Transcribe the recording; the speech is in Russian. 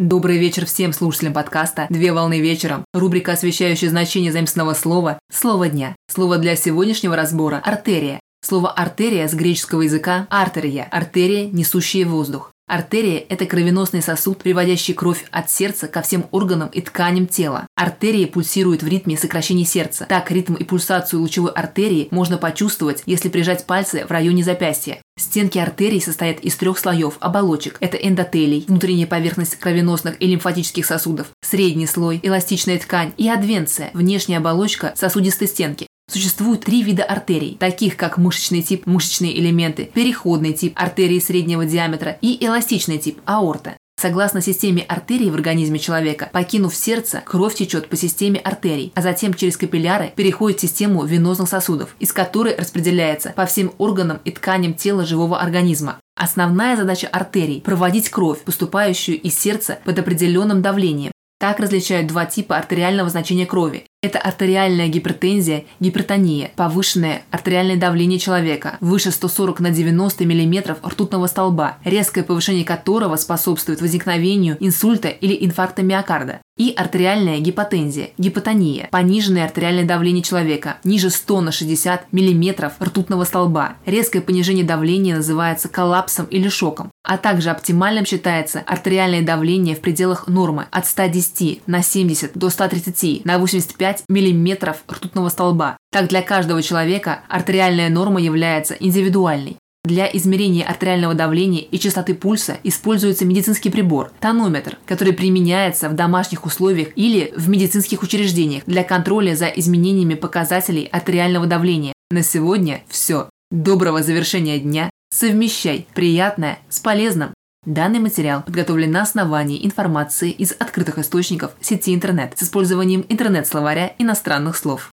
Добрый вечер всем слушателям подкаста «Две волны вечером». Рубрика, освещающая значение заместного слова «Слово дня». Слово для сегодняшнего разбора – артерия. Слово артерия с греческого языка – артерия – артерия, несущая воздух. Артерия – это кровеносный сосуд, приводящий кровь от сердца ко всем органам и тканям тела. Артерия пульсирует в ритме сокращения сердца. Так, ритм и пульсацию лучевой артерии можно почувствовать, если прижать пальцы в районе запястья. Стенки артерий состоят из трех слоев оболочек. Это эндотелий, внутренняя поверхность кровеносных и лимфатических сосудов, средний слой, эластичная ткань и адвенция, внешняя оболочка сосудистой стенки. Существует три вида артерий, таких как мышечный тип, мышечные элементы, переходный тип, артерии среднего диаметра и эластичный тип, аорта. Согласно системе артерий в организме человека, покинув сердце, кровь течет по системе артерий, а затем через капилляры переходит в систему венозных сосудов, из которой распределяется по всем органам и тканям тела живого организма. Основная задача артерий – проводить кровь, поступающую из сердца под определенным давлением. Так различают два типа артериального значения крови это артериальная гипертензия, гипертония, повышенное артериальное давление человека, выше 140 на 90 мм ртутного столба, резкое повышение которого способствует возникновению инсульта или инфаркта миокарда. И артериальная гипотензия, гипотония, пониженное артериальное давление человека, ниже 100 на 60 мм ртутного столба. Резкое понижение давления называется коллапсом или шоком. А также оптимальным считается артериальное давление в пределах нормы от 110 на 70 до 130 на 85 5 мм ртутного столба. Так для каждого человека артериальная норма является индивидуальной. Для измерения артериального давления и частоты пульса используется медицинский прибор – тонометр, который применяется в домашних условиях или в медицинских учреждениях для контроля за изменениями показателей артериального давления. На сегодня все. Доброго завершения дня. Совмещай приятное с полезным. Данный материал подготовлен на основании информации из открытых источников сети интернет с использованием интернет-словаря иностранных слов.